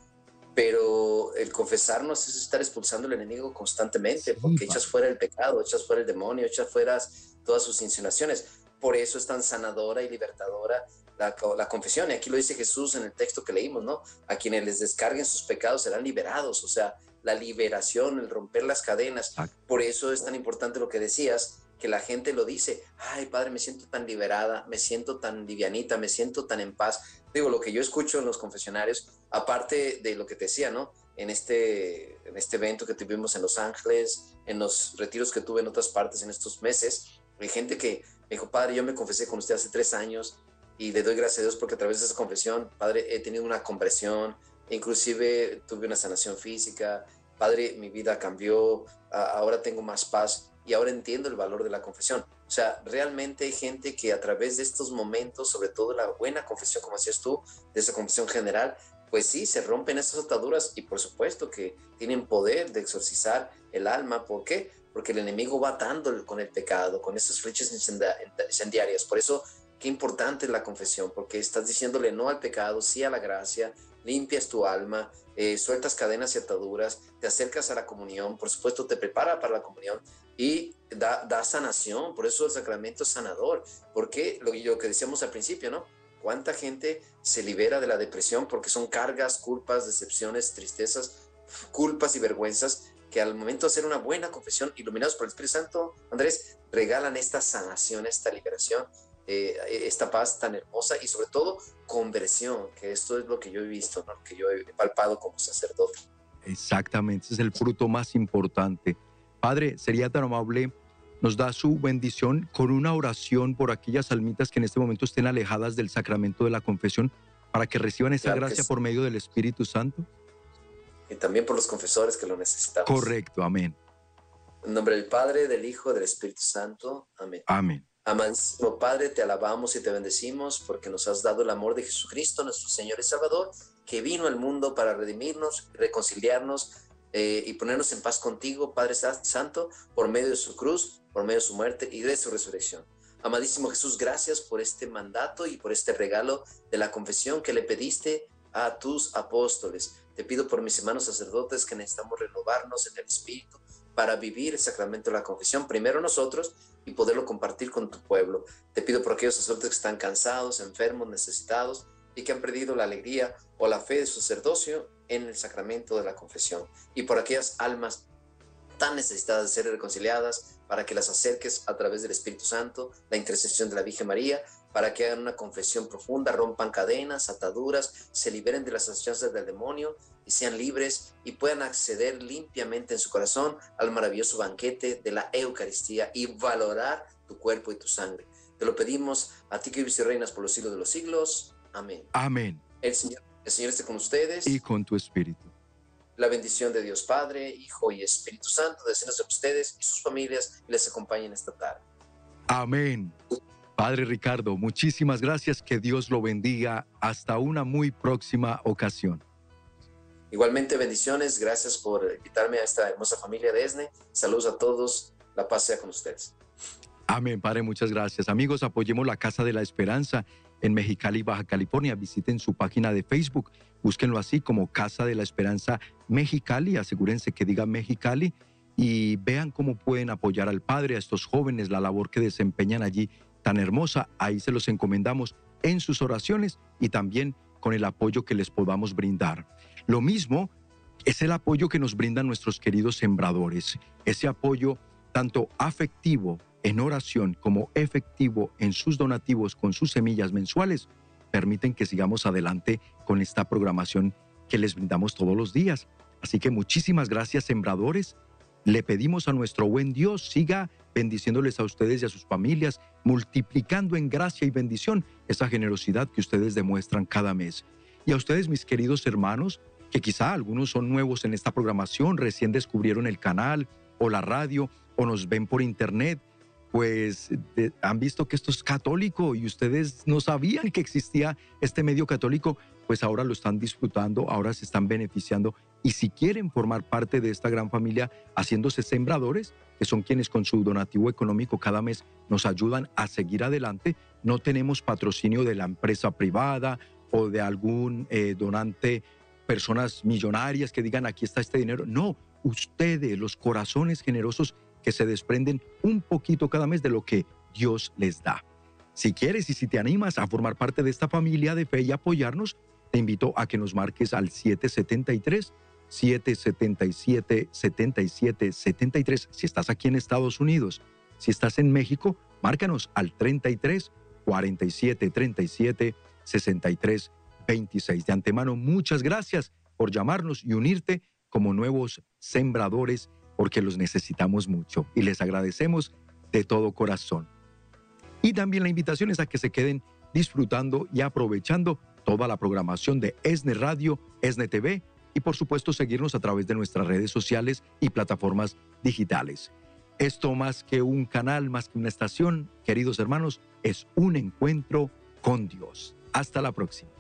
pero el confesarnos es estar expulsando al enemigo constantemente, porque echas fuera el pecado, echas fuera el demonio, echas fuera todas sus insinuaciones. Por eso es tan sanadora y libertadora la, confesión. Y aquí lo dice Jesús en el texto que leímos, ¿no? A quienes les descarguen sus pecados serán liberados. O sea, la liberación, el romper las cadenas. Por eso es tan importante lo que decías, que la gente lo dice. Ay, Padre, me siento tan liberada, me siento tan livianita, me siento tan en paz. Digo, lo que yo escucho en los confesionarios, aparte de lo que te decía, ¿no? En este, en este evento que tuvimos en Los Ángeles, en los retiros que tuve en otras partes en estos meses, hay gente que me dijo, Padre, yo me confesé con usted hace tres años, y le doy gracias a Dios porque a través de esa confesión, Padre, he tenido una conversión, inclusive tuve una sanación física, Padre, mi vida cambió, ahora tengo más paz y ahora entiendo el valor de la confesión. O sea, realmente hay gente que a través de estos momentos, sobre todo la buena confesión, como decías tú, de esa confesión general, pues sí, se rompen esas ataduras y por supuesto que tienen poder de exorcizar el alma. ¿Por qué? Porque el enemigo va atando con el pecado, con esas flechas incendiarias. Por eso, qué importante es la confesión, porque estás diciéndole no al pecado, sí a la gracia, limpias tu alma, eh, sueltas cadenas y ataduras, te acercas a la comunión, por supuesto te prepara para la comunión y da, sanación, por eso el sacramento es sanador, porque lo, lo que decíamos al principio, ¿no? ¿Cuánta gente se libera de la depresión porque son cargas, culpas, decepciones, tristezas, culpas y vergüenzas que al momento de hacer una buena confesión, iluminados por el Espíritu Santo, Andrés, regalan esta sanación, esta liberación, eh, esta paz tan hermosa y sobre todo conversión, que esto es lo que yo he visto, ¿no? que yo he palpado como sacerdote. Exactamente, ese es el fruto más importante. Padre, sería tan amable nos da su bendición con una oración por aquellas almitas que en este momento estén alejadas del sacramento de la confesión para que reciban esa gracia por medio del Espíritu Santo. Y también por los confesores que lo necesitamos. Correcto, amén. En nombre del Padre, del Hijo, del Espíritu Santo. Amén. Amén. Amadísimo Padre, te alabamos y te bendecimos porque nos has dado el amor de Jesucristo, nuestro Señor y Salvador, que vino al mundo para redimirnos, reconciliarnos eh, y ponernos en paz contigo, Padre Santo, por medio de su cruz por medio de su muerte y de su resurrección. Amadísimo Jesús, gracias por este mandato y por este regalo de la confesión que le pediste a tus apóstoles. Te pido por mis hermanos sacerdotes que necesitamos renovarnos en el Espíritu para vivir el sacramento de la confesión, primero nosotros y poderlo compartir con tu pueblo. Te pido por aquellos sacerdotes que están cansados, enfermos, necesitados y que han perdido la alegría o la fe de su sacerdocio en el sacramento de la confesión. Y por aquellas almas tan necesitadas de ser reconciliadas, para que las acerques a través del Espíritu Santo, la intercesión de la Virgen María, para que hagan una confesión profunda, rompan cadenas, ataduras, se liberen de las asociaciones del demonio y sean libres y puedan acceder limpiamente en su corazón al maravilloso banquete de la Eucaristía y valorar tu cuerpo y tu sangre. Te lo pedimos a ti que vives y reinas por los siglos de los siglos. Amén. Amén. El Señor, el Señor esté con ustedes. Y con tu espíritu. La bendición de Dios Padre, Hijo y Espíritu Santo descienda sobre ustedes y sus familias y les acompañen esta tarde. Amén. Padre Ricardo, muchísimas gracias. Que Dios lo bendiga. Hasta una muy próxima ocasión. Igualmente, bendiciones. Gracias por invitarme a esta hermosa familia de ESNE. Saludos a todos. La paz sea con ustedes. Amén, Padre. Muchas gracias. Amigos, apoyemos la Casa de la Esperanza en Mexicali, Baja California. Visiten su página de Facebook Búsquenlo así como Casa de la Esperanza Mexicali, asegúrense que diga Mexicali y vean cómo pueden apoyar al Padre, a estos jóvenes, la labor que desempeñan allí tan hermosa. Ahí se los encomendamos en sus oraciones y también con el apoyo que les podamos brindar. Lo mismo es el apoyo que nos brindan nuestros queridos sembradores, ese apoyo tanto afectivo en oración como efectivo en sus donativos con sus semillas mensuales permiten que sigamos adelante con esta programación que les brindamos todos los días. Así que muchísimas gracias, sembradores. Le pedimos a nuestro buen Dios siga bendiciéndoles a ustedes y a sus familias, multiplicando en gracia y bendición esa generosidad que ustedes demuestran cada mes. Y a ustedes, mis queridos hermanos, que quizá algunos son nuevos en esta programación, recién descubrieron el canal o la radio o nos ven por internet, pues han visto que esto es católico y ustedes no sabían que existía este medio católico, pues ahora lo están disfrutando, ahora se están beneficiando y si quieren formar parte de esta gran familia haciéndose sembradores, que son quienes con su donativo económico cada mes nos ayudan a seguir adelante, no tenemos patrocinio de la empresa privada o de algún eh, donante, personas millonarias que digan aquí está este dinero, no, ustedes, los corazones generosos, que se desprenden un poquito cada mes de lo que Dios les da. Si quieres y si te animas a formar parte de esta familia de fe y apoyarnos, te invito a que nos marques al 773 777 77 73 si estás aquí en Estados Unidos. Si estás en México, márcanos al 33 47 37 63 26. De antemano, muchas gracias por llamarnos y unirte como nuevos sembradores porque los necesitamos mucho y les agradecemos de todo corazón. Y también la invitación es a que se queden disfrutando y aprovechando toda la programación de ESNE Radio, ESNE TV y por supuesto seguirnos a través de nuestras redes sociales y plataformas digitales. Esto más que un canal, más que una estación, queridos hermanos, es un encuentro con Dios. Hasta la próxima.